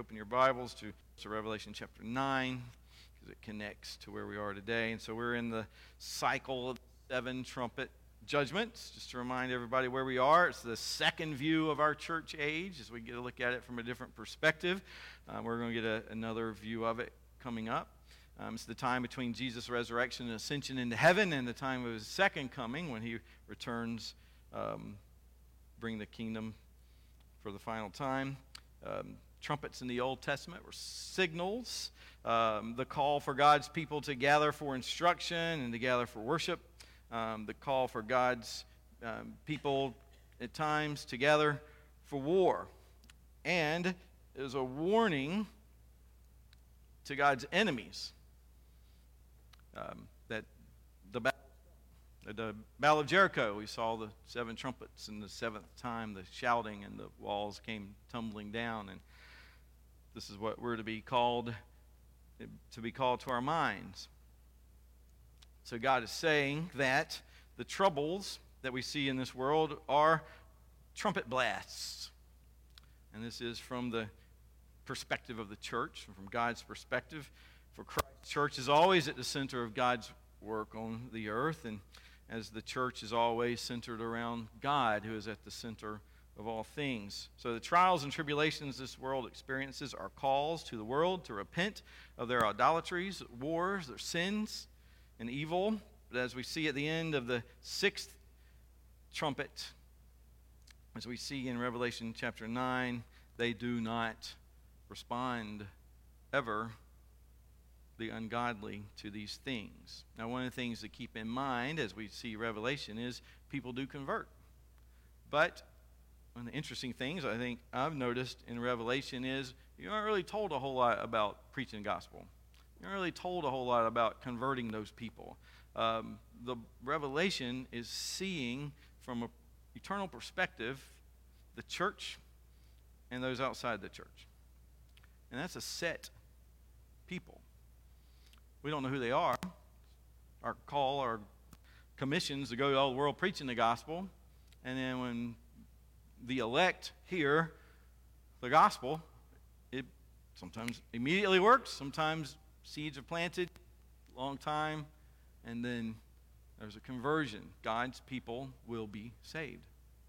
open your Bibles to, Revelation chapter 9 because it connects to where we are today. And so we're in the cycle of seven trumpet judgments. Just to remind everybody where we are, it's the second view of our church age as we get a look at it from a different perspective. Uh, we're going to get a, another view of it coming up. Um, it's the time between Jesus' resurrection and ascension into heaven and the time of his second coming when he returns, um, bring the kingdom for the final time. Um, trumpets in the Old Testament were signals. Um, the call for God's people to gather for instruction and to gather for worship. Um, the call for God's um, people at times to gather for war. And it was a warning to God's enemies um, that the battle, the battle of Jericho, we saw the seven trumpets, and the seventh time the shouting and the walls came tumbling down. And this is what we're to be called to be called to our minds. So God is saying that the troubles that we see in this world are trumpet blasts. And this is from the perspective of the church, from God's perspective. For Christ's church is always at the center of God's work on the earth, and as the church is always centered around God, who is at the center of all things. So the trials and tribulations this world experiences are calls to the world to repent of their idolatries, wars, their sins, and evil. But as we see at the end of the sixth trumpet, as we see in Revelation chapter 9, they do not respond ever the ungodly to these things. Now, one of the things to keep in mind as we see Revelation is people do convert. But one of the interesting things I think I've noticed in Revelation is you aren't really told a whole lot about preaching the gospel. You're not really told a whole lot about converting those people. Um, the Revelation is seeing from an eternal perspective the church and those outside the church. And that's a set people. We don't know who they are. Our call, our commissions to go to all the world preaching the gospel. And then when the elect hear the gospel, it sometimes immediately works, sometimes seeds are planted, long time, and then there's a conversion. God's people will be saved.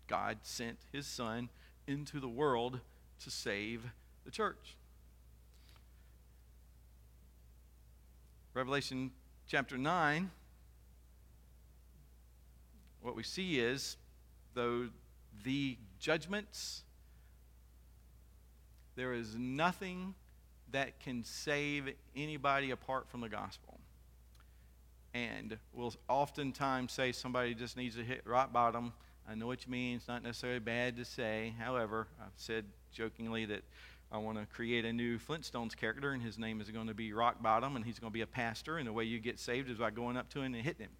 God sent his son into the world to save the church. Revelation chapter 9, what we see is though the judgments, there is nothing that can save anybody apart from the gospel. And we'll oftentimes say somebody just needs to hit rock bottom. I know what you mean. It's not necessarily bad to say. However, I've said jokingly that I want to create a new Flintstones character, and his name is going to be Rock Bottom, and he's going to be a pastor. And the way you get saved is by going up to him and hitting him.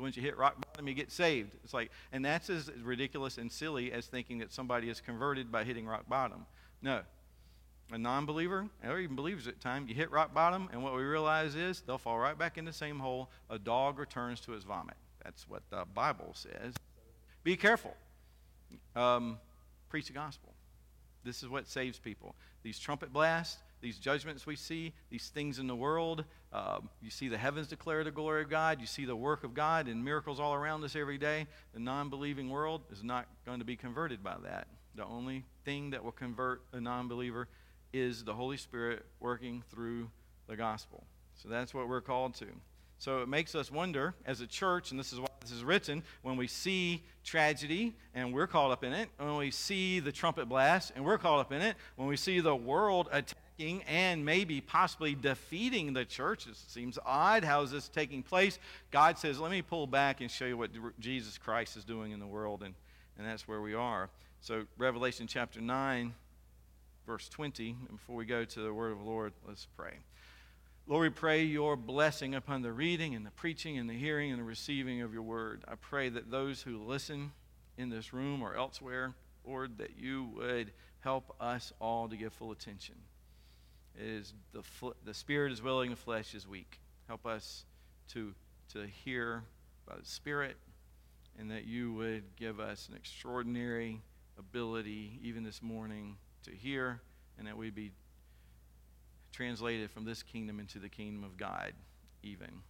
So once you hit rock bottom, you get saved. It's like, and that's as ridiculous and silly as thinking that somebody is converted by hitting rock bottom. No, a non-believer, or even believers at times, you hit rock bottom, and what we realize is they'll fall right back in the same hole. A dog returns to his vomit. That's what the Bible says. Be careful. Um, preach the gospel. This is what saves people. These trumpet blasts, these judgments we see, these things in the world. Uh, you see the heavens declare the glory of God. You see the work of God and miracles all around us every day. The non believing world is not going to be converted by that. The only thing that will convert a non believer is the Holy Spirit working through the gospel. So that's what we're called to. So it makes us wonder as a church, and this is why this is written, when we see tragedy and we're caught up in it, when we see the trumpet blast and we're caught up in it, when we see the world attacking and maybe possibly defeating the church, it seems odd. How is this taking place? God says, let me pull back and show you what Jesus Christ is doing in the world, and, and that's where we are. So, Revelation chapter 9, verse 20, and before we go to the word of the Lord, let's pray. Lord, we pray your blessing upon the reading and the preaching and the hearing and the receiving of your word. I pray that those who listen in this room or elsewhere, Lord, that you would help us all to give full attention. It is the, the spirit is willing, the flesh is weak. Help us to, to hear by the Spirit, and that you would give us an extraordinary ability, even this morning, to hear, and that we be translated from this kingdom into the kingdom of God, even.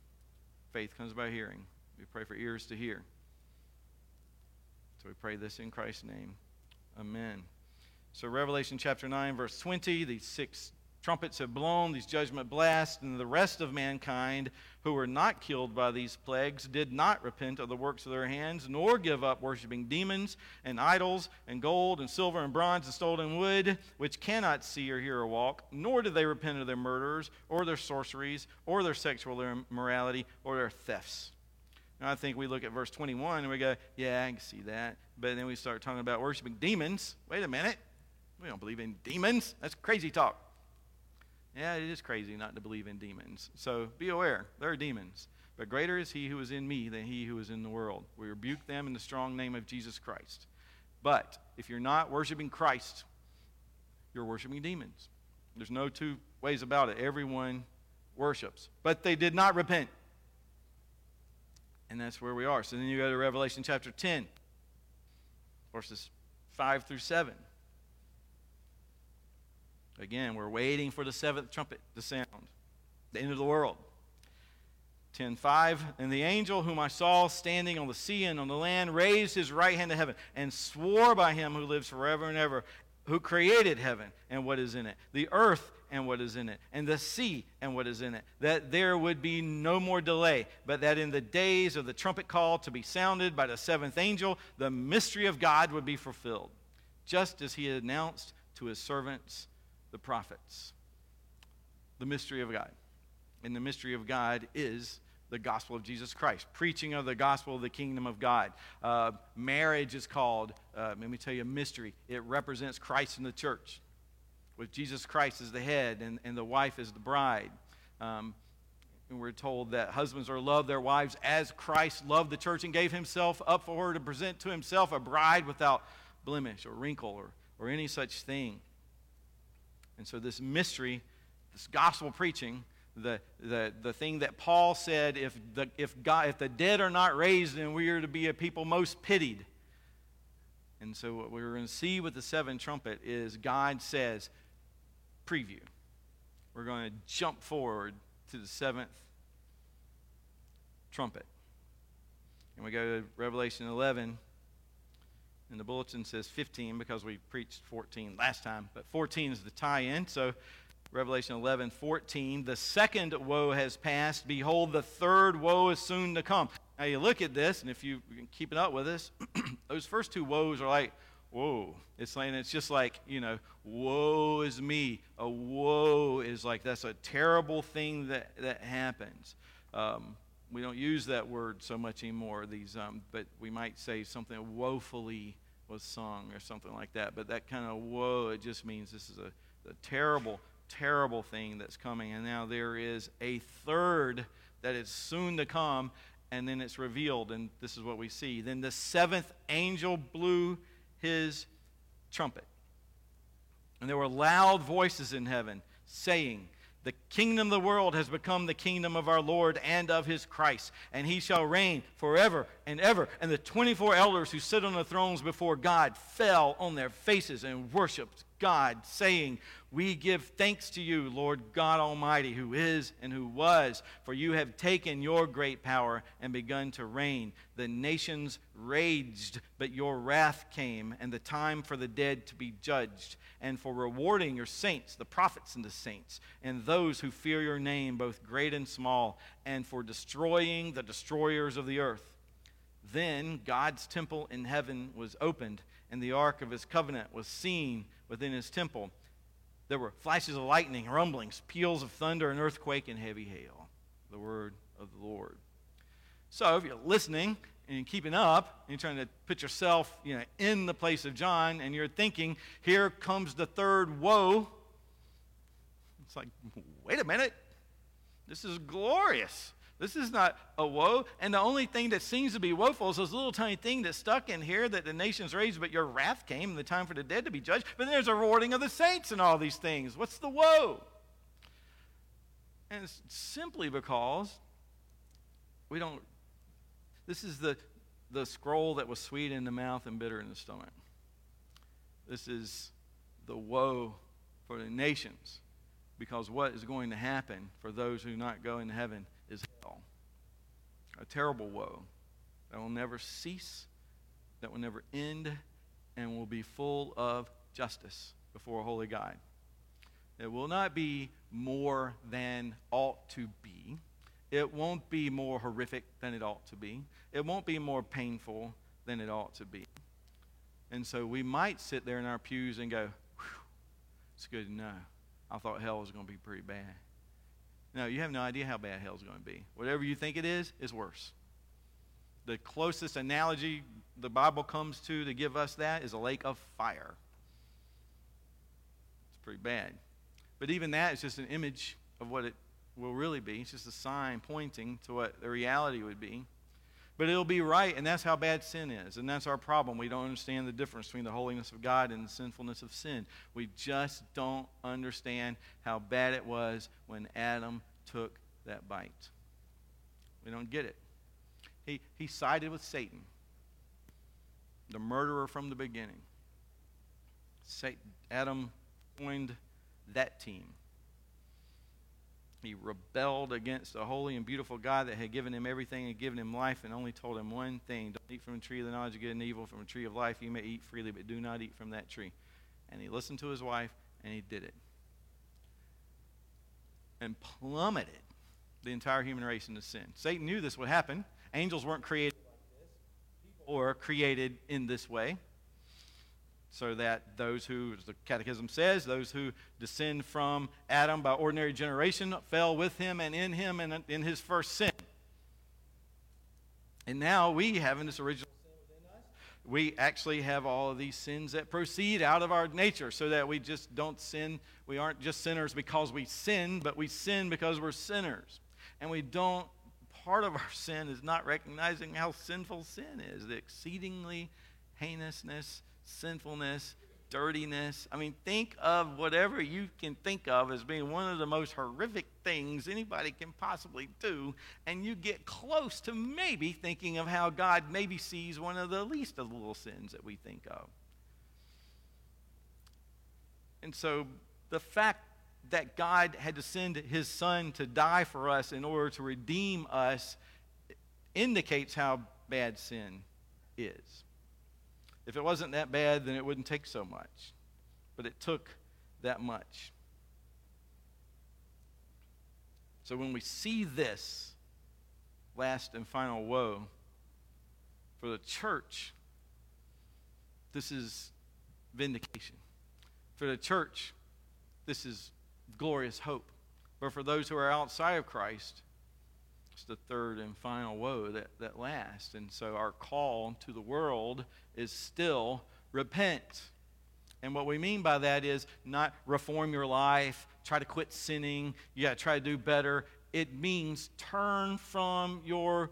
Faith comes by hearing. We pray for ears to hear. So we pray this in Christ's name. Amen. So, Revelation chapter 9, verse 20, the six trumpets have blown, these judgment blasts, and the rest of mankind who were not killed by these plagues did not repent of the works of their hands, nor give up worshiping demons and idols and gold and silver and bronze and stolen wood, which cannot see or hear or walk, nor did they repent of their murders or their sorceries or their sexual immorality or their thefts. Now, I think we look at verse 21 and we go, yeah, I can see that. But then we start talking about worshiping demons. Wait a minute. We don't believe in demons. That's crazy talk. Yeah, it is crazy not to believe in demons. So be aware, there are demons. But greater is he who is in me than he who is in the world. We rebuke them in the strong name of Jesus Christ. But if you're not worshiping Christ, you're worshiping demons. There's no two ways about it. Everyone worships. But they did not repent. And that's where we are. So then you go to Revelation chapter 10, verses 5 through 7. Again, we're waiting for the seventh trumpet to sound, the end of the world. 10:5 And the angel whom I saw standing on the sea and on the land raised his right hand to heaven and swore by him who lives forever and ever, who created heaven and what is in it, the earth and what is in it, and the sea and what is in it, that there would be no more delay, but that in the days of the trumpet call to be sounded by the seventh angel, the mystery of God would be fulfilled, just as he had announced to his servants the prophets. The mystery of God. And the mystery of God is the gospel of Jesus Christ, preaching of the gospel of the kingdom of God. Uh, marriage is called, uh, let me tell you, a mystery. It represents Christ in the church, with Jesus Christ as the head and, and the wife as the bride. Um, and we're told that husbands are to love their wives as Christ loved the church and gave himself up for her to present to himself a bride without blemish or wrinkle or, or any such thing. And so, this mystery, this gospel preaching, the, the, the thing that Paul said if the, if, God, if the dead are not raised, then we are to be a people most pitied. And so, what we're going to see with the seventh trumpet is God says, preview. We're going to jump forward to the seventh trumpet. And we go to Revelation 11 and the bulletin says 15 because we preached 14 last time, but 14 is the tie in. So, Revelation 11, 14, the second woe has passed. Behold, the third woe is soon to come. Now, you look at this, and if you keep it up with us, those first two woes are like, whoa. It's like, it's just like, you know, woe is me. A woe is like, that's a terrible thing that, that happens. Um, we don't use that word so much anymore, these, um, but we might say something woefully was sung or something like that. But that kind of woe, it just means this is a, a terrible, terrible thing that's coming. And now there is a third that is soon to come, and then it's revealed, and this is what we see. Then the seventh angel blew his trumpet. And there were loud voices in heaven saying, the kingdom of the world has become the kingdom of our Lord and of his Christ, and he shall reign forever and ever. And the 24 elders who sit on the thrones before God fell on their faces and worshiped God, saying, We give thanks to you, Lord God Almighty, who is and who was, for you have taken your great power and begun to reign. The nations raged, but your wrath came, and the time for the dead to be judged, and for rewarding your saints, the prophets and the saints, and those who fear your name, both great and small, and for destroying the destroyers of the earth. Then God's temple in heaven was opened, and the ark of his covenant was seen within his temple. There were flashes of lightning, rumblings, peals of thunder, an earthquake, and heavy hail. The word of the Lord. So, if you're listening and keeping up, and you're trying to put yourself you know, in the place of John, and you're thinking, here comes the third woe, it's like, wait a minute. This is glorious. This is not a woe. And the only thing that seems to be woeful is this little tiny thing that's stuck in here that the nations raised, but your wrath came, in the time for the dead to be judged. But then there's a rewarding of the saints and all these things. What's the woe? And it's simply because we don't. This is the, the scroll that was sweet in the mouth and bitter in the stomach. This is the woe for the nations because what is going to happen for those who not go into heaven is hell. A terrible woe that will never cease, that will never end, and will be full of justice before a holy God. It will not be more than ought to be. It won't be more horrific than it ought to be. It won't be more painful than it ought to be. And so we might sit there in our pews and go, it's good to know. I thought hell was going to be pretty bad. No, you have no idea how bad hell's going to be. Whatever you think it is, is worse. The closest analogy the Bible comes to to give us that is a lake of fire. It's pretty bad. But even that is just an image of what it will really be. It's just a sign pointing to what the reality would be. But it'll be right, and that's how bad sin is. And that's our problem. We don't understand the difference between the holiness of God and the sinfulness of sin. We just don't understand how bad it was when Adam took that bite. We don't get it. He, he sided with Satan, the murderer from the beginning. Satan, Adam joined that team. He rebelled against the holy and beautiful God that had given him everything and given him life and only told him one thing Don't eat from the tree of the knowledge of good and evil, from the tree of life you may eat freely, but do not eat from that tree. And he listened to his wife and he did it. And plummeted the entire human race into sin. Satan knew this would happen. Angels weren't created like this, people were created in this way so that those who, as the Catechism says, those who descend from Adam by ordinary generation fell with him and in him and in his first sin. And now we, having this original sin within us, we actually have all of these sins that proceed out of our nature so that we just don't sin. We aren't just sinners because we sin, but we sin because we're sinners. And we don't, part of our sin is not recognizing how sinful sin is, the exceedingly heinousness sinfulness, dirtiness. I mean, think of whatever you can think of as being one of the most horrific things anybody can possibly do, and you get close to maybe thinking of how God maybe sees one of the least of the little sins that we think of. And so the fact that God had to send his son to die for us in order to redeem us indicates how bad sin is. If it wasn't that bad, then it wouldn't take so much. But it took that much. So when we see this last and final woe for the church, this is vindication. For the church, this is glorious hope. But for those who are outside of Christ, the third and final woe that, that lasts. And so our call to the world is still repent. And what we mean by that is not reform your life, try to quit sinning, yeah, try to do better. It means turn from your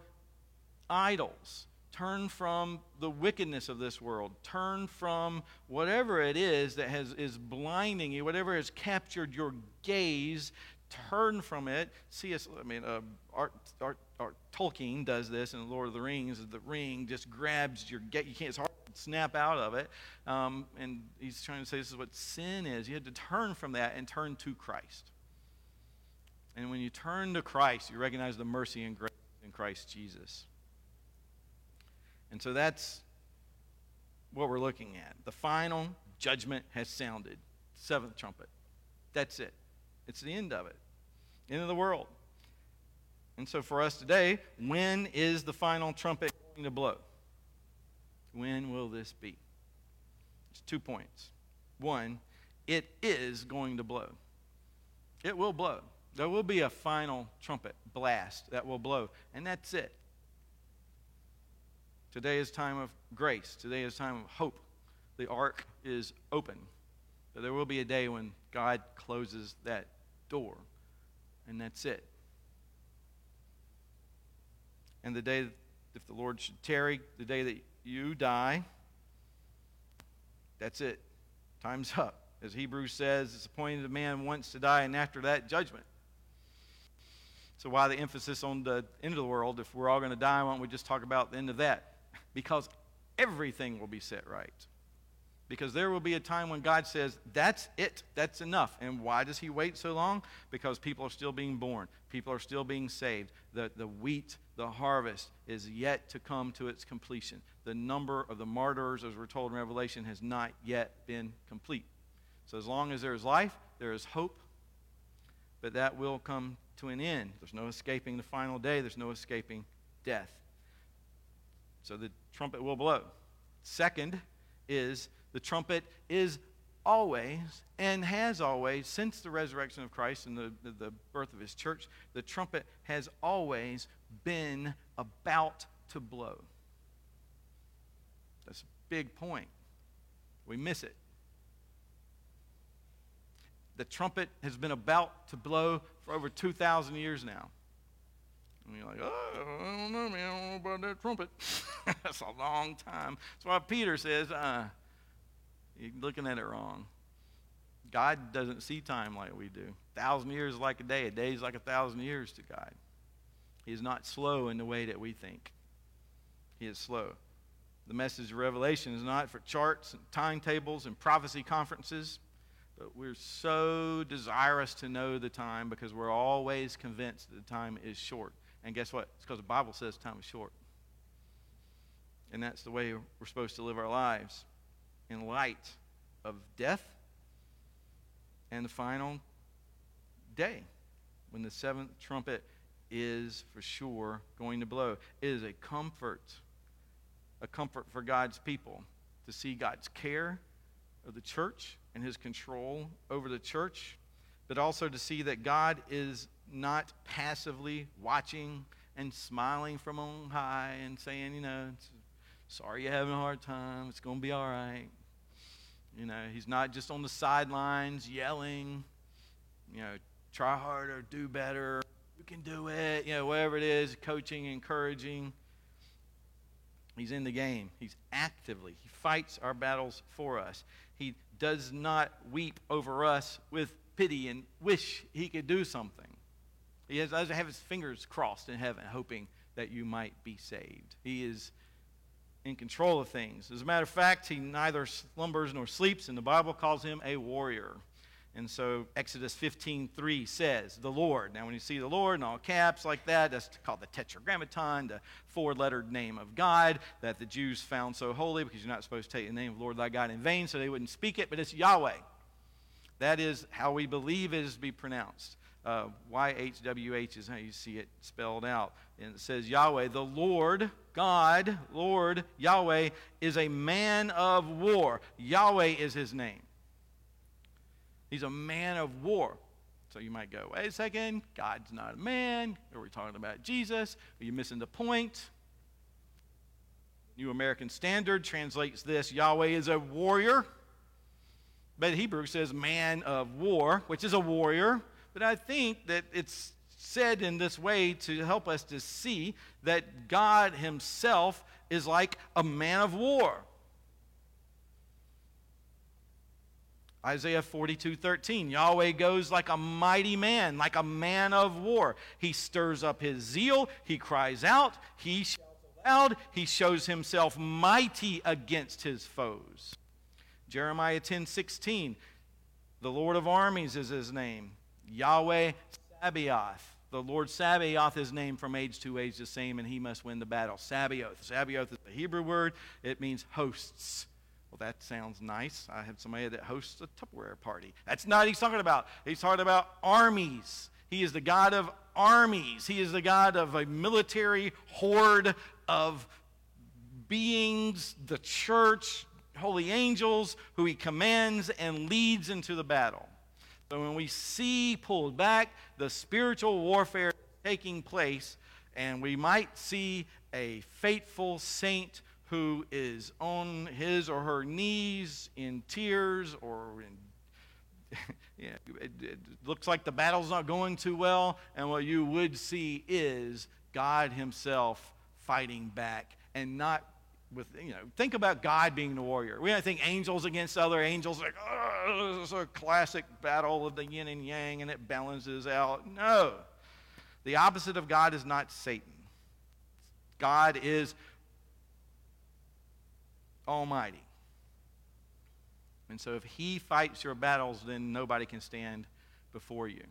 idols. Turn from the wickedness of this world. Turn from whatever it is that has, is blinding you, whatever has captured your gaze. Turn from it. See, I mean, uh, Art, Tolkien does this in Lord of the Rings. The ring just grabs your, get. You can't, it's hard snap out of it. Um, and he's trying to say this is what sin is. You had to turn from that and turn to Christ. And when you turn to Christ, you recognize the mercy and grace in Christ Jesus. And so that's what we're looking at. The final judgment has sounded. Seventh trumpet. That's it. It's the end of it. End of the world. And so for us today, when is the final trumpet going to blow? When will this be? It's two points. One, it is going to blow. It will blow. There will be a final trumpet blast that will blow, and that's it. Today is time of grace. Today is time of hope. The ark is open. But there will be a day when God closes that door, and that's it. And the day, if the Lord should tarry, the day that you die. That's it. Time's up. As Hebrews says, it's appointed a man once to die, and after that, judgment. So, why the emphasis on the end of the world? If we're all going to die, why don't we just talk about the end of that? Because everything will be set right. Because there will be a time when God says, That's it, that's enough. And why does He wait so long? Because people are still being born, people are still being saved. The, the wheat, the harvest is yet to come to its completion. The number of the martyrs, as we're told in Revelation, has not yet been complete. So as long as there is life, there is hope, but that will come to an end. There's no escaping the final day, there's no escaping death. So the trumpet will blow. Second is the trumpet is always and has always, since the resurrection of Christ and the, the, the, birth of his church, the trumpet has always been about to blow. That's a big point. We miss it. The trumpet has been about to blow for over 2,000 years now. And you're like, oh, I don't know, man. I don't know about that trumpet. That's a long time. That's why Peter says, uh, you're looking at it wrong. God doesn't see time like we do. A thousand years is like a day. A day is like a thousand years to God. He is not slow in the way that we think. He is slow. The message of Revelation is not for charts and timetables and prophecy conferences, but we're so desirous to know the time because we're always convinced that the time is short. And guess what? It's because the Bible says time is short. And that's the way we're supposed to live our lives in light of death and the final day when the seventh trumpet is for sure going to blow. It is a comfort, a comfort for God's people to see God's care of the church and his control over the church, but also to see that God is not passively watching and smiling from on high and saying, you know, sorry you're having a hard time, it's going to be all right. You know, he's not just on the sidelines yelling, you know, try harder, do better, you can do it, you know, whatever it is, coaching, encouraging. He's in the game. He's actively, he fights our battles for us. He does not weep over us with pity and wish he could do something. He has, doesn't have his fingers crossed in heaven, hoping that you might be saved. He is in control of things. As a matter of fact, he neither slumbers nor sleeps, and the Bible calls him a warrior. And so Exodus 15:3 says, "The Lord." Now, when you see the Lord in all caps like that, that's called the Tetragrammaton, the four-lettered name of God that the Jews found so holy because you're not supposed to take the name of Lord thy God in vain, so they wouldn't speak it. But it's Yahweh. That is how we believe it is to be pronounced. Uh, YHWH is how you see it spelled out. And it says Yahweh, the Lord God, Lord, Yahweh, is a man of war. Yahweh is his name. He's a man of war. So you might go, wait a second, God's not a man. Are we talking about Jesus? Are you missing the point? New American Standard translates this Yahweh is a warrior. But Hebrew says man of war, which is a warrior. But I think that it's said in this way to help us to see that God Himself is like a man of war. Isaiah 42 13. Yahweh goes like a mighty man, like a man of war. He stirs up his zeal, he cries out, he shouts aloud, he shows himself mighty against his foes. Jeremiah 10 16. The Lord of armies is his name. Yahweh Sabaoth. The Lord Sabaoth is named from age to age the same, and he must win the battle. Sabaoth. Sabaoth is the Hebrew word, it means hosts. Well, that sounds nice. I have somebody that hosts a Tupperware party. That's not he's talking about. He's talking about armies. He is the God of armies. He is the God of a military horde of beings, the church, holy angels, who he commands and leads into the battle. So when we see pulled back the spiritual warfare taking place, and we might see a faithful saint who is on his or her knees in tears or in yeah, it, it, looks like the battle's not going too well, and what you would see is God Himself fighting back and not with you know think about god being the warrior. We don't think angels against other angels like oh, this is a classic battle of the yin and yang and it balances out. No. The opposite of god is not satan. God is almighty. And so if he fights your battles, then nobody can stand before you.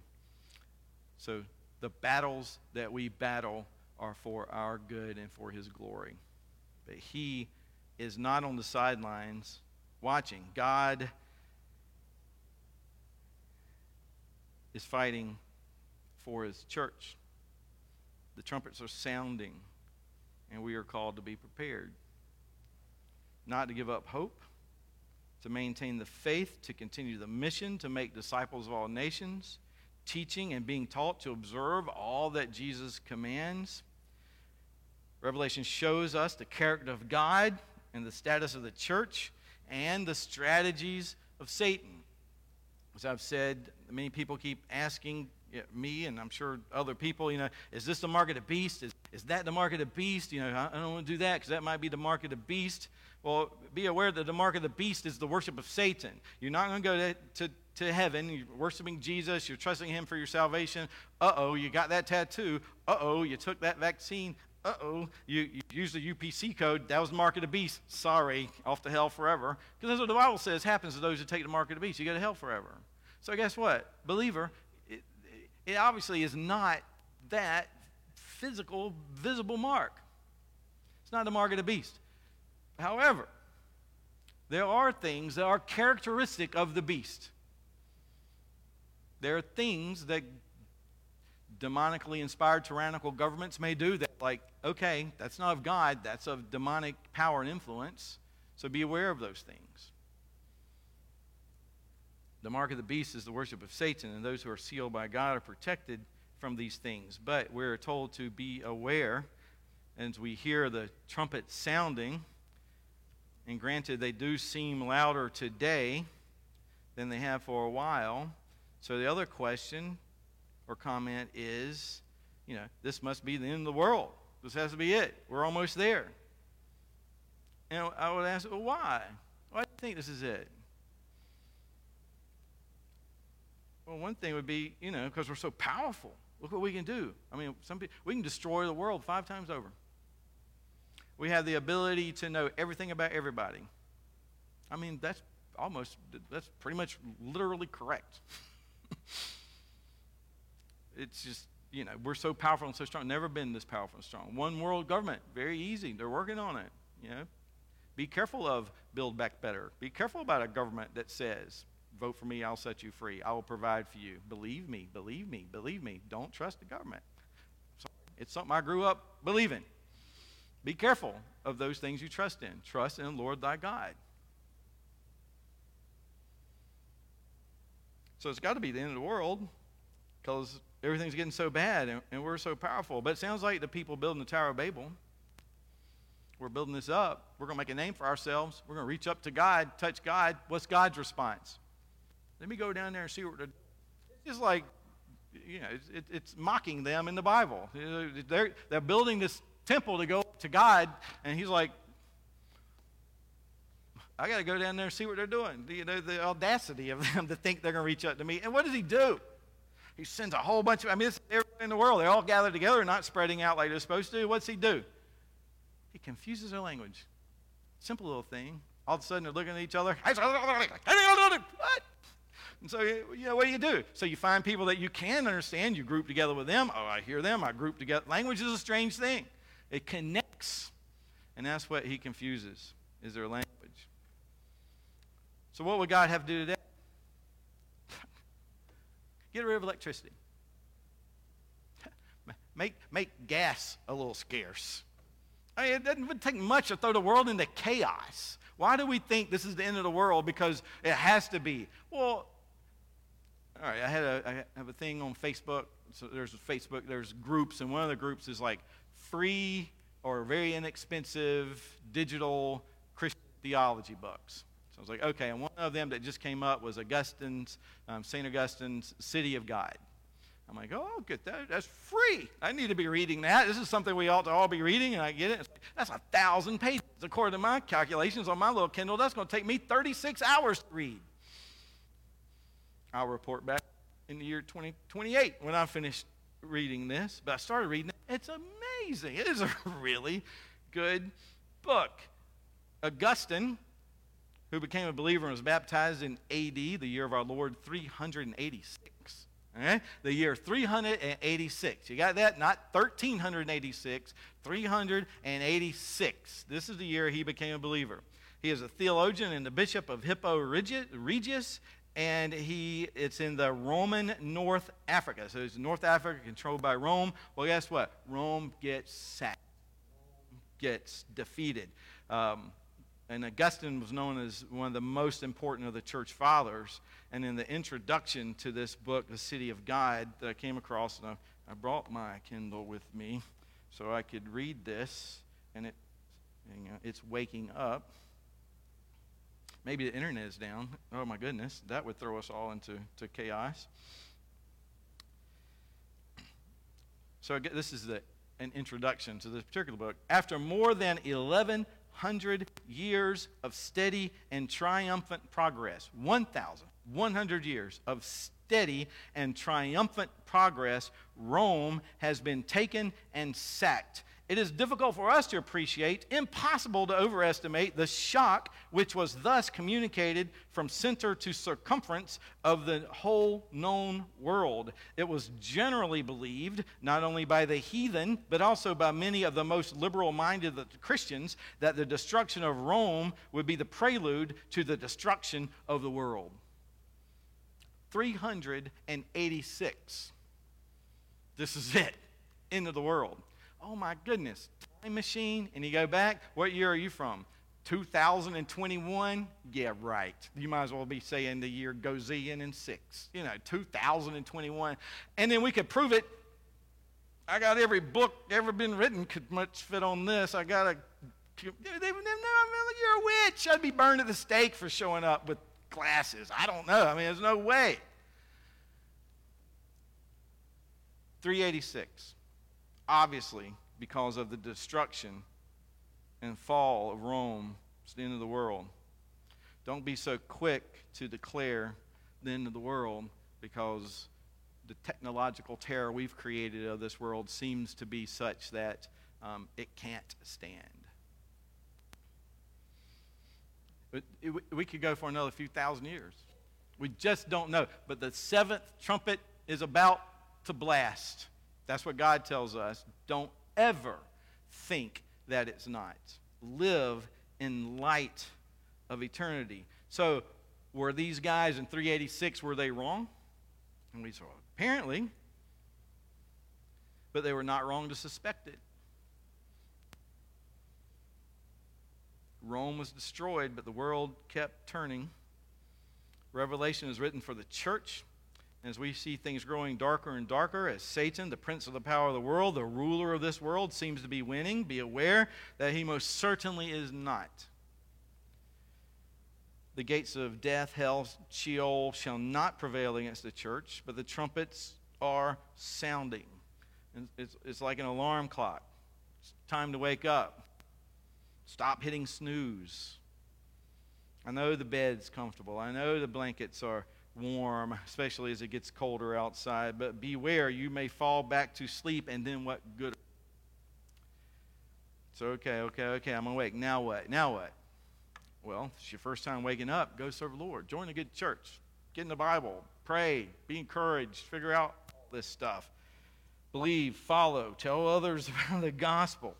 So the battles that we battle are for our good and for his glory. But he is not on the sidelines watching. God is fighting for his church. The trumpets are sounding, and we are called to be prepared. Not to give up hope, to maintain the faith, to continue the mission, to make disciples of all nations, teaching and being taught to observe all that Jesus commands. Revelation shows us the character of God and the status of the church and the strategies of Satan. As I've said, many people keep asking me, and I'm sure other people, you know, is this the mark of the beast? Is, is that the mark of the beast? You know, I, don't want to do that because that might be the mark of the beast. Well, be aware that the mark of the beast is the worship of Satan. You're not going to go to, to heaven. You're worshiping Jesus. You're trusting Him for your salvation. Uh oh, you got that tattoo. Uh oh, you took that vaccine. Uh oh, you, you used the UPC code. That was the mark of the beast. Sorry, off to hell forever. Because that's what the Bible says happens to those who take the mark of the beast. You go to hell forever. So, guess what? Believer, it, it obviously is not that physical, visible mark. It's not the mark of the beast. However, there are things that are characteristic of the beast. There are things that demonically inspired tyrannical governments may do that, like, okay, that's not of God, that's of demonic power and influence. So be aware of those things. The mark of the beast is the worship of Satan, and those who are sealed by God are protected from these things. But we're told to be aware as we hear the trumpet sounding. And granted, they do seem louder today than they have for a while. So the other question or comment is you know, this must be the end of the world. This has to be it. We're almost there. And I would ask, well, why? Why do you think this is it? Well, one thing would be, you know, because we're so powerful. Look what we can do. I mean, some people, we can destroy the world five times over. We have the ability to know everything about everybody. I mean, that's almost, that's pretty much literally correct. it's just, you know, we're so powerful and so strong. Never been this powerful and strong. One world government, very easy. They're working on it, you know. Be careful of Build Back Better. Be careful about a government that says, Vote for me, I'll set you free. I will provide for you. Believe me, believe me, believe me. Don't trust the government. It's something I grew up believing. Be careful of those things you trust in. Trust in Lord thy God. So it's got to be the end of the world because everything's getting so bad and, and, we're so powerful. But it sounds like the people building the Tower of Babel, we're building this up. We're going to make a name for ourselves. We're going to reach up to God, touch God. What's God's response? Let me go down there and see what they're It's just like, you know, it's, it's mocking them in the Bible. They're, they're building this temple to go to God, and he's like, I got to go down there and see what they're doing. You know, the audacity of them to think they're going to reach up to me. And what does he do? He sends a whole bunch of, I mean, it's everywhere in the world. They're all gathered together, not spreading out like they're supposed to. What's he do? He confuses their language. Simple little thing. All of a sudden, they're looking at each other. What? And so, you know, what do you do? So you find people that you can understand, you group together with them. Oh, I hear them, I group together. Language is a strange thing. It connects. And that's what he confuses, is their language. So what would God have to do today? Get rid of electricity. make, make gas a little scarce. I mean, it doesn't take much to throw the world into chaos. Why do we think this is the end of the world? Because it has to be. Well, all right, I had a, I have a thing on Facebook. So there's Facebook, there's groups, and one of the groups is like free or very inexpensive digital Christian theology books. So I was like, okay, and one of them that just came up was Augustine's, um, St. Augustine's City of God. I'm like, oh, good, that, that's free. I need to be reading that. This is something we ought to all be reading, and I get it. That's a thousand pages. According to my calculations on my little Kindle, that's going to take me 36 hours to read. I'll report back in the year 2028 when I finish reading this. But I started reading it. It's amazing. It is a really good book. Augustine who became a believer and was baptized in AD, the year of our Lord 386. Okay? The year 386. You got that? Not 1386, 386. This is the year he became a believer. He is a theologian and the bishop of Hippo Regius, and he it's in the Roman North Africa. So it's North Africa controlled by Rome. Well, guess what? Rome gets sacked, gets defeated. Um, and Augustine was known as one of the most important of the church fathers. And in the introduction to this book, The City of God, that I came across, and I, I brought my Kindle with me so I could read this, and it, you know, it's waking up. Maybe the internet is down. Oh my goodness, that would throw us all into to chaos. So this is the, an introduction to this particular book. After more than 1,100 years of steady and triumphant progress, 1,100 years of steady and triumphant progress, Rome has been taken and sacked it is difficult for us to appreciate, impossible to overestimate the shock which was thus communicated from center to circumference of the whole known world. It was generally believed, not only by the heathen, but also by many of the most liberal minded Christians, that the destruction of Rome would be the prelude to the destruction of the world. 386. This is it. End of the world oh my goodness, time machine, and you go back, what year are you from? 2021? Yeah, right. You might as well be saying the year goes in and six. You know, 2021. And then we could prove it. I got every book ever been written could much fit on this. I got a. They, would they, you're a witch. I'd be burned at the stake for showing up with glasses. I don't know. I mean, there's no way. 386 obviously because of the destruction and fall of Rome. It's the end of the world. Don't be so quick to declare the end of the world because the technological terror we've created of this world seems to be such that um, it can't stand. It, we could go for another few thousand years. We just don't know. But the seventh trumpet is about to blast. That's what God tells us. Don't ever think that it's not. Live in light of eternity. So, were these guys in 386, were they wrong? And we saw, apparently. But they were not wrong to suspect it. Rome was destroyed, but the world kept turning. Revelation is written for the church, as we see things growing darker and darker, as Satan, the prince of the power of the world, the ruler of this world, seems to be winning, be aware that he most certainly is not. The gates of death, hell, Sheol shall not prevail against the church, but the trumpets are sounding. It's, it's like an alarm clock. It's time to wake up. Stop hitting snooze. I know the bed's comfortable. I know the blankets are warm, especially as it gets colder outside. But beware, you may fall back to sleep, and then what good? So, okay, okay, okay, I'm awake. Now what? Now what? Well, it's your first time waking up. Go serve the Lord. Join a good church. Get in the Bible. Pray. Be encouraged. Figure out all this stuff. Believe, follow, tell others about the gospel.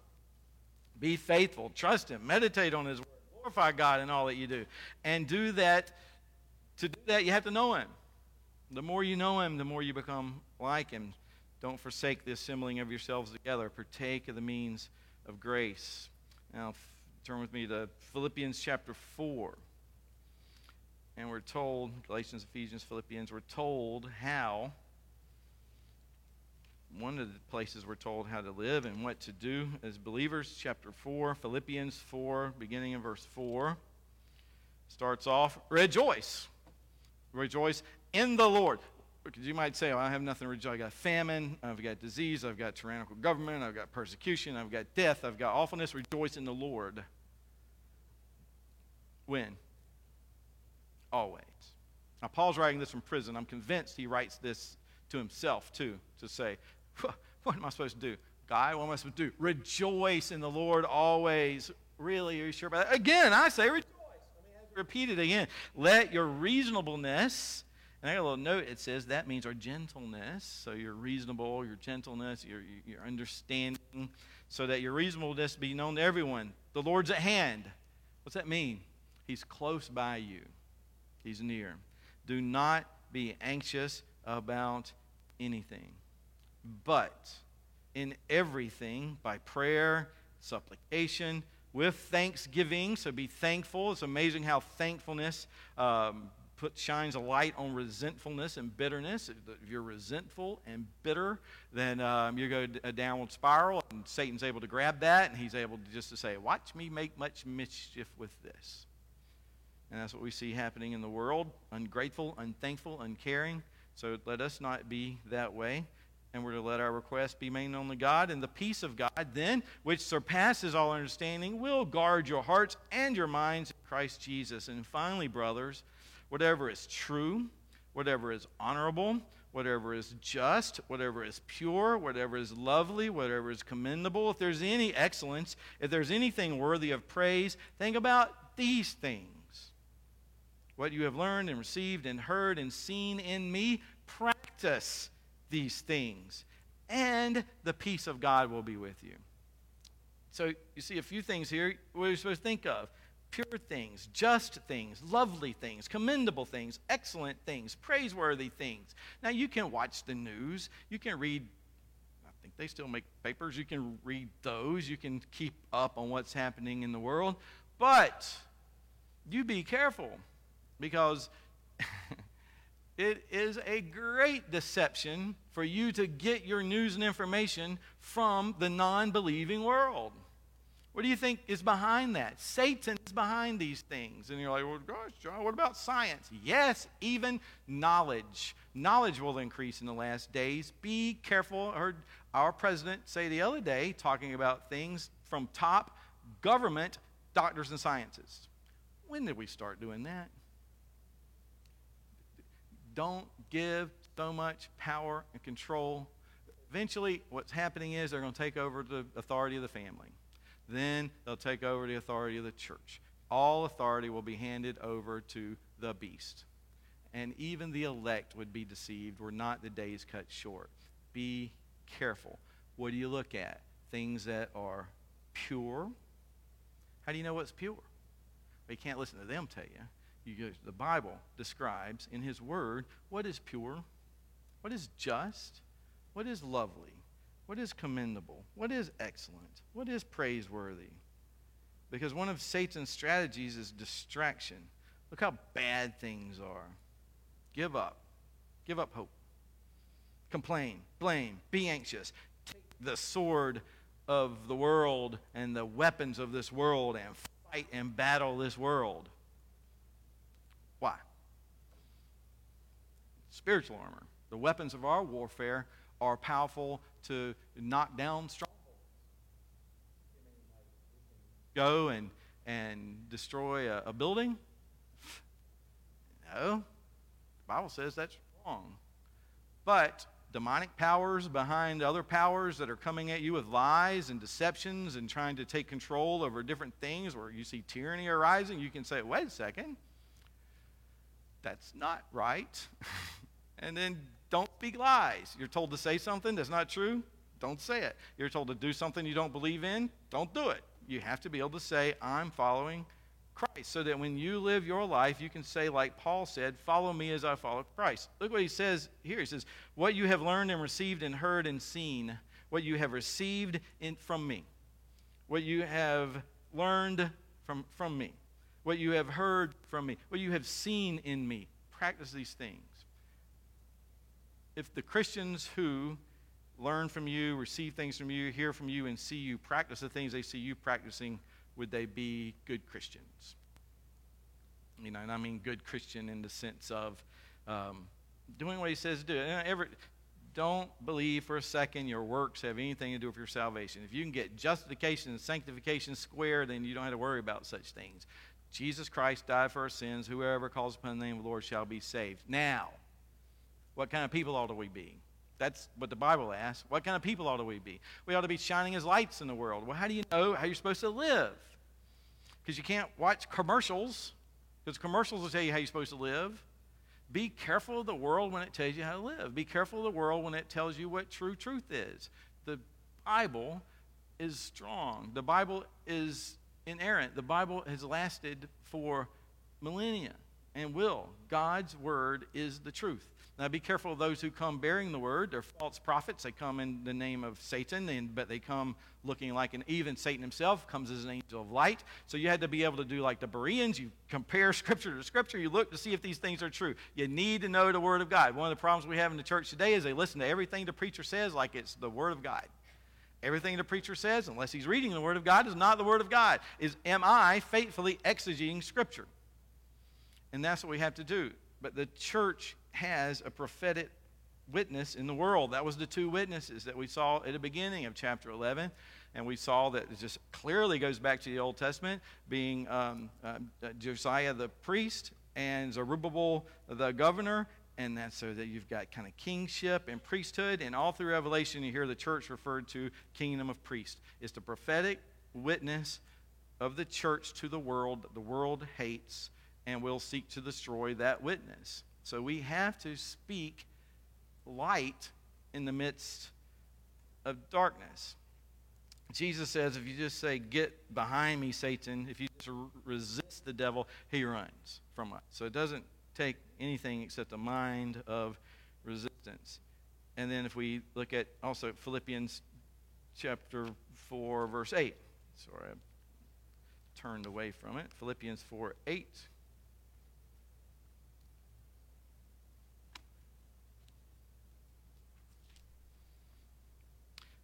Be faithful. Trust Him. Meditate on His word. Glorify God in all that you do. And do that to do that, you have to know Him. The more you know Him, the more you become like Him. Don't forsake the assembling of yourselves together. Partake of the means of grace. Now, turn with me to Philippians chapter 4. And we're told, Galatians, Ephesians, Philippians, we're told how, one of the places we're told how to live and what to do as believers. Chapter 4, Philippians 4, beginning in verse 4, starts off, rejoice. Rejoice in the Lord. Because you might say, I have nothing to rejoice. I got famine, I've got disease, I've got tyrannical government, I've got persecution, I've got death, I've got awfulness. Rejoice in the Lord. When? Always. Now, Paul's writing this from prison. I'm convinced he writes this to himself, too, to say, What am I supposed to do? Guy, what am I supposed to do? Rejoice in the Lord always. Really? Are you sure about that? Again, I say rejoice repeat it again. Let your reasonableness, and I got a little note, it says that means our gentleness. So your reasonable, your gentleness, your, your understanding, so that your reasonableness be known to everyone. The Lord's at hand. What's that mean? He's close by you, He's near. Do not be anxious about anything, but in everything, by prayer, supplication, with thanksgiving. So be thankful. It's amazing how thankfulness um, put, shines a light on resentfulness and bitterness. If you're resentful and bitter, then um, you go a downward spiral, and Satan's able to grab that, and he's able to just to say, "Watch me make much mischief with this." And that's what we see happening in the world: ungrateful, unthankful, uncaring. So let us not be that way and we're to let our requests be made known to God. And the peace of God, then, which surpasses all understanding, will guard your hearts and your minds in Christ Jesus. And finally, brothers, whatever is true, whatever is honorable, whatever is just, whatever is pure, whatever is lovely, whatever is commendable, if there's any excellence, if there's anything worthy of praise, think about these things. What you have learned and received and heard and seen in me, practice these things, and the peace of God will be with you. So you see a few things here we're supposed to think of. Pure things, just things, lovely things, commendable things, excellent things, praiseworthy things. Now you can watch the news, you can read I think they still make papers, you can read those, you can keep up on what's happening in the world, but you be careful because It is a great deception for you to get your news and information from the non believing world. What do you think is behind that? Satan is behind these things. And you're like, well, gosh, John, what about science? Yes, even knowledge. Knowledge will increase in the last days. Be careful. I heard our president say the other day, talking about things from top government, doctors, and scientists. When did we start doing that? Don't give so much power and control. Eventually, what's happening is they're going to take over the authority of the family. Then they'll take over the authority of the church. All authority will be handed over to the beast. And even the elect would be deceived were not the days cut short. Be careful. What do you look at? Things that are pure. How do you know what's pure? Well, you can't listen to them tell you you, the Bible describes in His Word what is pure, what is just, what is lovely, what is commendable, what is excellent, what is praiseworthy. Because one of Satan's strategies is distraction. Look how bad things are. Give up. Give up hope. Complain, blame, be anxious. Take the sword of the world and the weapons of this world and fight and battle this world. Why? Spiritual armor. The weapons of our warfare are powerful to knock down strongholds. Go and, and destroy a, a building? No. The Bible says that's wrong. But demonic powers behind other powers that are coming at you with lies and deceptions and trying to take control over different things where you see tyranny arising, you can say, wait a second that's not right. and then don't speak lies. You're told to say something that's not true, don't say it. You're told to do something you don't believe in, don't do it. You have to be able to say, I'm following Christ, so that when you live your life, you can say, like Paul said, Follow me as I follow Christ. Look what he says here. He says, What you have learned and received and heard and seen, what you have received in, from me, what you have learned from, from me what you have heard from me, what you have seen in me. Practice these things. If the Christians who learn from you, receive things from you, hear from you, and see you practice the things they see you practicing, would they be good Christians? You know, and I mean good Christian in the sense of um, doing what he says to do. Every, don't believe for a second your works have anything to do with your salvation. If you can get justification and sanctification square, then you don't have to worry about such things. Jesus Christ died for our sins. Whoever calls upon the name of the Lord shall be saved. Now, what kind of people ought we be? That's what the Bible asks. What kind of people ought we be? We ought to be shining as lights in the world. Well, how do you know how you're supposed to live? Because you can't watch commercials. Because commercials will tell you how you're supposed to live. Be careful of the world when it tells you how to live. Be careful of the world when it tells you what true truth is. The Bible is strong. The Bible is inerrant. The Bible has lasted for millennia and will. God's word is the truth. Now, be careful of those who come bearing the word. They're false prophets. They come in the name of Satan, and, but they come looking like an even Satan himself comes as an angel of light. So you had to be able to do like the Bereans. You compare scripture to scripture. You look to see if these things are true. You need to know the word of God. One of the problems we have in the church today is they listen to everything the preacher says like it's the word of God. Everything the preacher says, unless he's reading the word of God, is not the word of God. Is am I faithfully exegeting scripture? And that's what we have to do. But the church has a prophetic witness in the world. That was the two witnesses that we saw at the beginning of chapter 11. And we saw that it just clearly goes back to the Old Testament, being um, uh, Josiah the priest and Zerubbabel the governor. And that's so that you've got kind of kingship and priesthood. And all through Revelation, you hear the church referred to kingdom of priests. It's the prophetic witness of the church to the world that the world hates and will seek to destroy that witness. So we have to speak light in the midst of darkness. Jesus says, if you just say, Get behind me, Satan, if you just resist the devil, he runs from us. So it doesn't take anything except a mind of resistance. And then if we look at also Philippians chapter 4, verse 8. Sorry, I turned away from it. Philippians 4 8.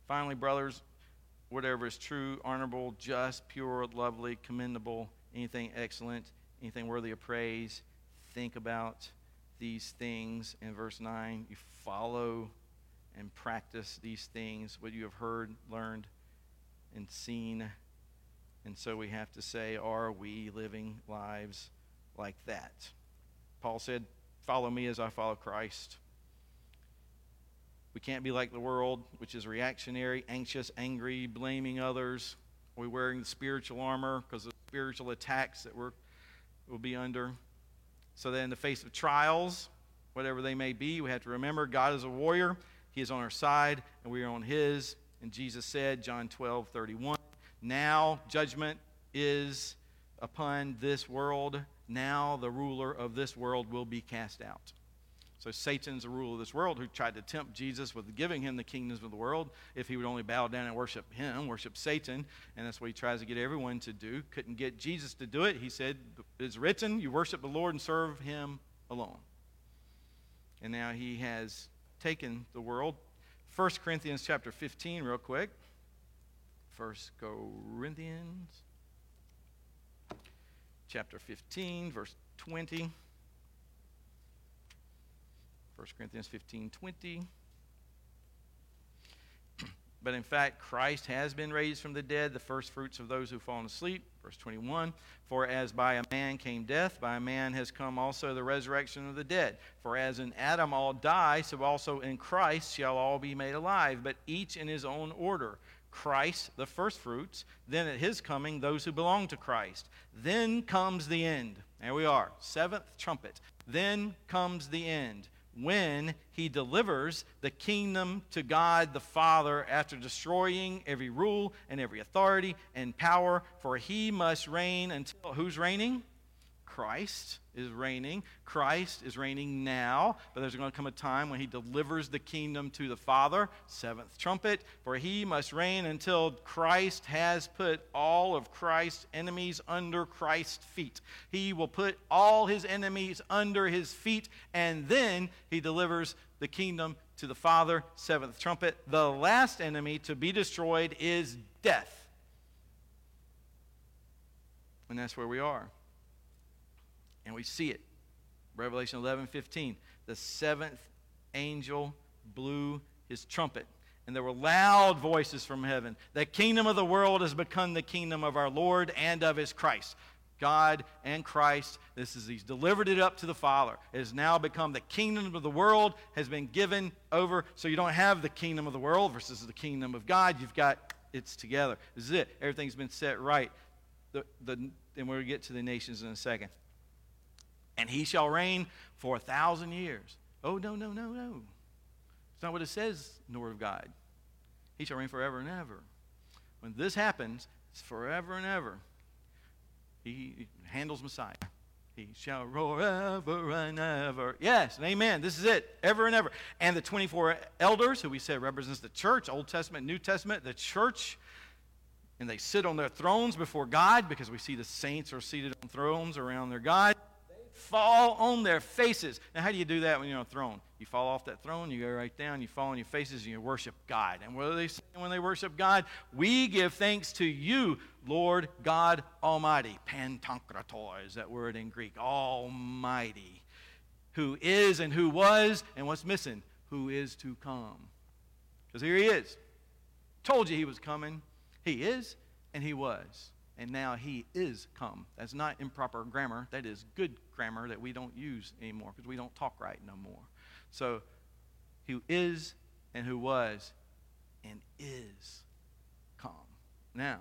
Finally, brothers, whatever is true, honorable, just, pure, lovely, commendable, anything excellent, anything worthy of praise, think about these things. In verse 9, you follow and practice these things, what you have heard, learned, and seen. And so we have to say, are we living lives like that? Paul said, Follow me as I follow Christ. We can't be like the world, which is reactionary, anxious, angry, blaming others. Are we wearing the spiritual armor because of spiritual attacks that we're, we'll be under? So that in the face of trials, whatever they may be, we have to remember God is a warrior. He is on our side, and we are on His. And Jesus said, John 12, 31, Now judgment is upon this world. Now the ruler of this world will be cast out. So Satan's the ruler of this world who tried to tempt Jesus with giving him the kingdoms of the world if he would only bow down and worship him, worship Satan. And that's what he tries to get everyone to do. Couldn't get Jesus to do it. He said, It's written, you worship the Lord and serve him alone. And now he has taken the world. 1 Corinthians chapter 15, real quick. 1 Corinthians chapter 15, verse 20. 1 Corinthians 15 20. But in fact, Christ has been raised from the dead, the first fruits of those who've fallen asleep. Verse 21 For as by a man came death, by a man has come also the resurrection of the dead. For as in Adam all die, so also in Christ shall all be made alive, but each in his own order. Christ, the first fruits, then at his coming, those who belong to Christ. Then comes the end. There we are, seventh trumpet. Then comes the end when he delivers the kingdom to God the Father after destroying every rule and every authority and power, for he must reign until who's reigning? Christ is reigning. Christ is reigning now, but there's going to come a time when he delivers the kingdom to the Father. Seventh trumpet. For he must reign until Christ has put all of Christ's enemies under Christ's feet. He will put all his enemies under his feet, and then he delivers the kingdom to the Father. Seventh trumpet. The last enemy to be destroyed is death. And that's where we are. And we see it. Revelation 11 15. The seventh angel blew his trumpet. And there were loud voices from heaven. The kingdom of the world has become the kingdom of our Lord and of his Christ. God and Christ, this is He's delivered it up to the Father. It has now become the kingdom of the world, has been given over. So you don't have the kingdom of the world versus the kingdom of God. You've got it's together. This is it. Everything's been set right. The, the, and we'll get to the nations in a second. And he shall reign for a thousand years. Oh, no, no, no, no. It's not what it says in the Word of God. He shall reign forever and ever. When this happens, it's forever and ever. He Handel's Messiah. He shall roar ever and ever. Yes, and amen. This is it, ever and ever. And the 24 elders, who we said represents the church, Old Testament, New Testament, the church, and they sit on their thrones before God because we see the saints are seated on thrones around their God fall on their faces. Now, how do you do that when you're on a throne? You fall off that throne, you go right down, you fall on your faces, and you worship God. And what are they saying when they worship God? We give thanks to you, Lord God Almighty. Pantokrator is that word in Greek. Almighty. Who is and who was, and what's missing? Who is to come. Because here he is. Told you he was coming. He is, and he was and now he is come. That's not improper grammar. That is good grammar that we don't use anymore because we don't talk right no more. So, who is and who was and is come. Now,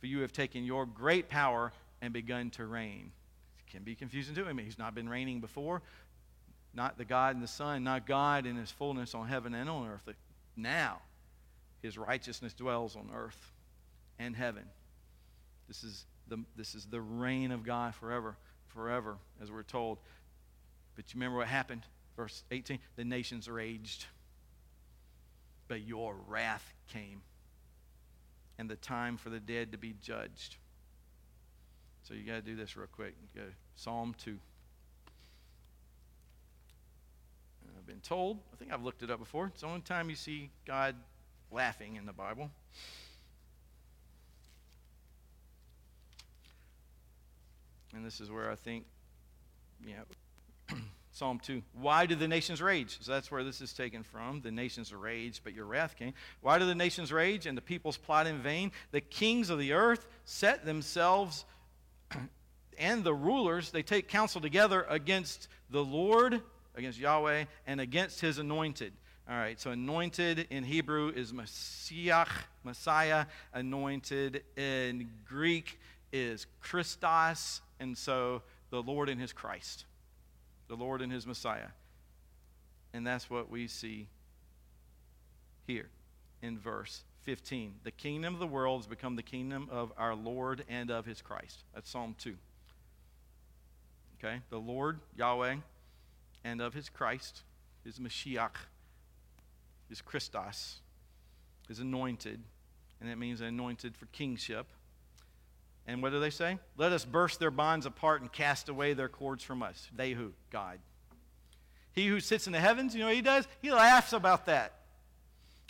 for you have taken your great power and begun to reign. It can be confusing to him. He's not been reigning before. Not the God and the Son, not God in his fullness on heaven and on earth. Now, his righteousness dwells on earth and heaven. This is the, this is the reign of God forever, forever, as we're told. But you remember what happened? Verse 18 the nations raged, but your wrath came, and the time for the dead to be judged. So you got to do this real quick. Go Psalm 2. I've been told, I think I've looked it up before. It's the only time you see God laughing in the Bible. And this is where I think, you know, Psalm 2. Why do the nations rage? So that's where this is taken from. The nations rage, but your wrath came. Why do the nations rage and the peoples plot in vain? The kings of the earth set themselves, and the rulers, they take counsel together against the Lord, against Yahweh, and against his anointed. All right, so anointed in Hebrew is Messiah, Messiah. Anointed in Greek is Christos, and so the Lord and his Christ, the Lord and his Messiah. And that's what we see here in verse 15. The kingdom of the world has become the kingdom of our Lord and of his Christ. That's Psalm 2. Okay? The Lord, Yahweh, and of his Christ, his Mashiach, his Christos, is anointed. And that means anointed for kingship. And what do they say? Let us burst their bonds apart and cast away their cords from us. They who? God. He who sits in the heavens, you know he does? He laughs about that.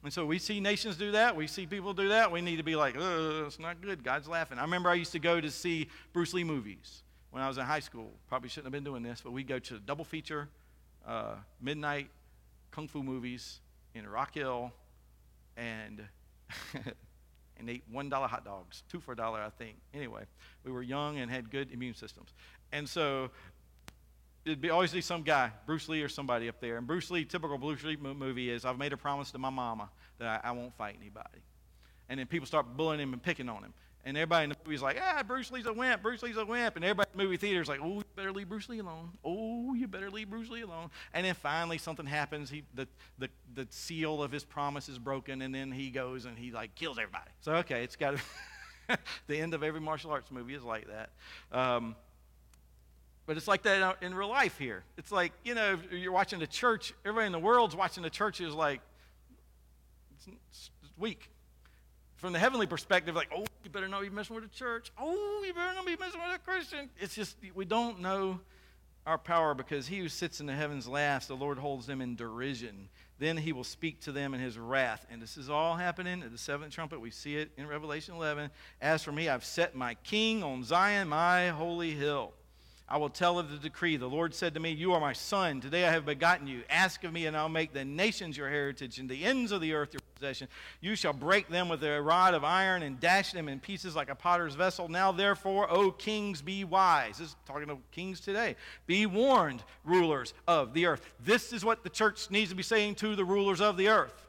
And so we see nations do that. We see people do that. We need to be like, oh, it's not good. God's laughing. I remember I used to go to see Bruce Lee movies when I was in high school. Probably shouldn't have been doing this, but we go to double feature, uh, midnight kung fu movies in Rock Hill, and and ate $1 hot dogs, two for a dollar, I think. Anyway, we were young and had good immune systems. And so it'd be always be some guy, Bruce Lee or somebody up there. And Bruce Lee, typical Bruce Lee movie is I've made a promise to my mama that I, I won't fight anybody. And then people start bullying him and picking on him. And everybody in the movie's like, ah, Bruce Lee's a wimp, Bruce Lee's a wimp. And everybody in the movie theater's like, oh, you better leave Bruce Lee alone. Oh, you better leave Bruce Lee alone. And then finally something happens. He, the, the, the seal of his promise is broken, and then he goes and he, like, kills everybody. So, okay, it's got the end of every martial arts movie is like that. Um, but it's like that in real life here. It's like, you know, you're watching the church, everybody in the world's watching the church is like, it's, it's weak from the heavenly perspective, like, oh, you better not be messing with the church. Oh, you better not be messing with a Christian. It's just, we don't know our power because he who sits in the heavens laughs, the Lord holds them in derision. Then he will speak to them in his wrath. And this is all happening at the seventh trumpet. We see it in Revelation 11. As for me, I've set my king on Zion, my holy hill. I will tell of the decree. The Lord said to me, You are my son. Today I have begotten you. Ask of me, and I'll make the nations your heritage and the ends of the earth your possession. You shall break them with a rod of iron and dash them in pieces like a potter's vessel. Now, therefore, O kings, be wise. This is talking to kings today. Be warned, rulers of the earth. This is what the church needs to be saying to the rulers of the earth.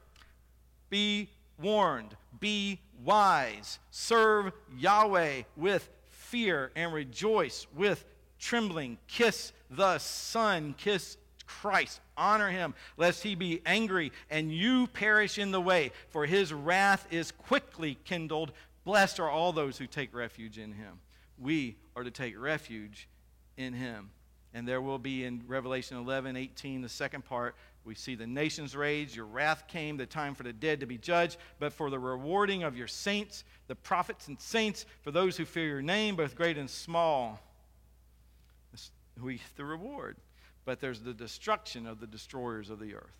Be warned. Be wise. Serve Yahweh with fear and rejoice with trembling, kiss the Son, kiss Christ. Honor him, lest he be angry and you perish in the way, for his wrath is quickly kindled. Blessed are all those who take refuge in him. We are to take refuge in him. And there will be in Revelation 11, 18, the second part, we see the nations rage, your wrath came, the time for the dead to be judged, but for the rewarding of your saints, the prophets and saints, for those who fear your name, both great and small. We the reward. But there's the destruction of the destroyers of the earth.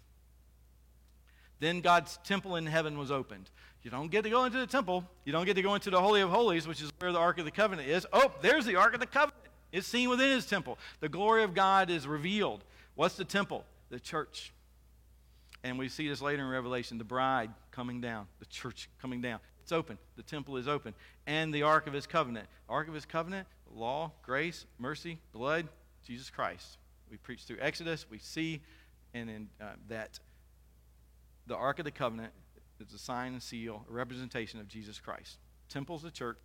Then God's temple in heaven was opened. You don't get to go into the temple. You don't get to go into the Holy of Holies, which is where the Ark of the Covenant is. Oh, there's the Ark of the Covenant. It's seen within his temple. The glory of God is revealed. What's the temple? The church. And we see this later in Revelation the bride coming down, the church coming down. It's open. The temple is open. And the Ark of His covenant. Ark of His covenant, law, grace, mercy, blood, Jesus Christ. We preach through Exodus. We see and in, uh, that the Ark of the Covenant is a sign and seal, a representation of Jesus Christ. Temple's the church,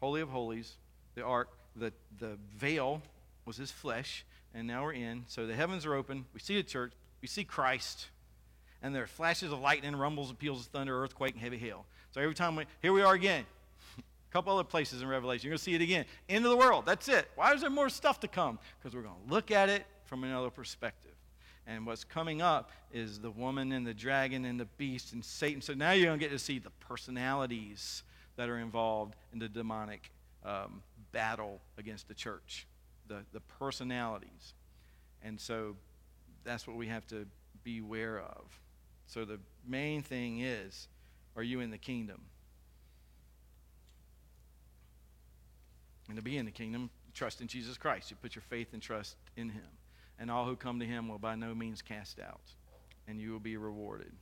Holy of Holies, the Ark, the, the veil was his flesh, and now we're in. So the heavens are open. We see the church. We see Christ. And there are flashes of lightning, rumbles, peals of thunder, earthquake, and heavy hail. So every time we, here we are again. Couple other places in Revelation. You're going to see it again. End of the world. That's it. Why is there more stuff to come? Because we're going to look at it from another perspective. And what's coming up is the woman and the dragon and the beast and Satan. So now you're going to get to see the personalities that are involved in the demonic um, battle against the church, the, the personalities. And so that's what we have to beware of. So the main thing is are you in the kingdom? And to be in the kingdom, trust in Jesus Christ. You put your faith and trust in him. And all who come to him will by no means cast out, and you will be rewarded.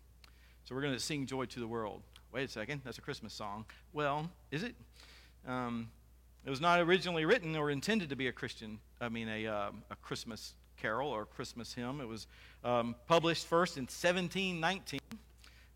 So we're going to sing Joy to the World. Wait a second, that's a Christmas song. Well, is it? Um, it was not originally written or intended to be a Christian, I mean, a, um, a Christmas carol or Christmas hymn. It was um, published first in 1719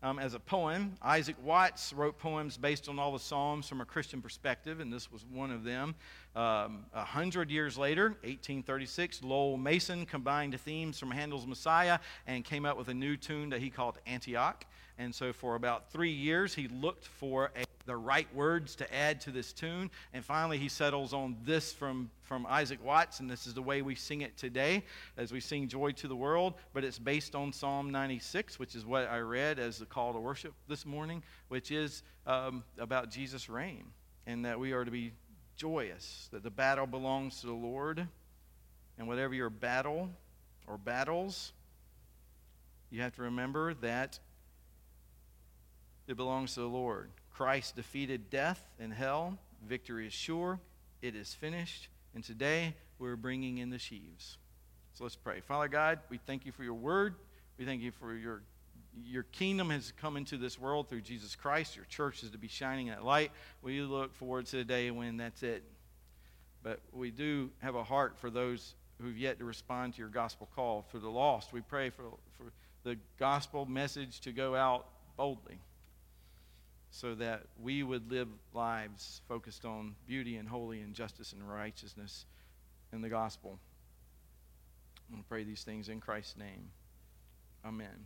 um, as a poem. Isaac Watts wrote poems based on all the Psalms from a Christian perspective, and this was one of them. Um, a hundred years later, 1836, Lowell Mason combined themes from Handel's Messiah and came up with a new tune that he called Antioch. And so, for about three years, he looked for a, the right words to add to this tune. And finally, he settles on this from, from Isaac Watts, and this is the way we sing it today as we sing Joy to the World. But it's based on Psalm 96, which is what I read as the call to worship this morning, which is um, about Jesus' reign, and that we are to be joyous, that the battle belongs to the Lord. And whatever your battle or battles, you have to remember that it belongs to the Lord. Christ defeated death and hell. Victory is sure. It is finished. And today we're bringing in the sheaves. So let's pray. Father God, we thank you for your word. We thank you for your your kingdom has come into this world through Jesus Christ. Your church is to be shining that light. We look forward to the day when that's it. But we do have a heart for those who've yet to respond to your gospel call. For the lost, we pray for, for the gospel message to go out boldly so that we would live lives focused on beauty and holy and justice and righteousness in the gospel. I pray these things in Christ's name. Amen.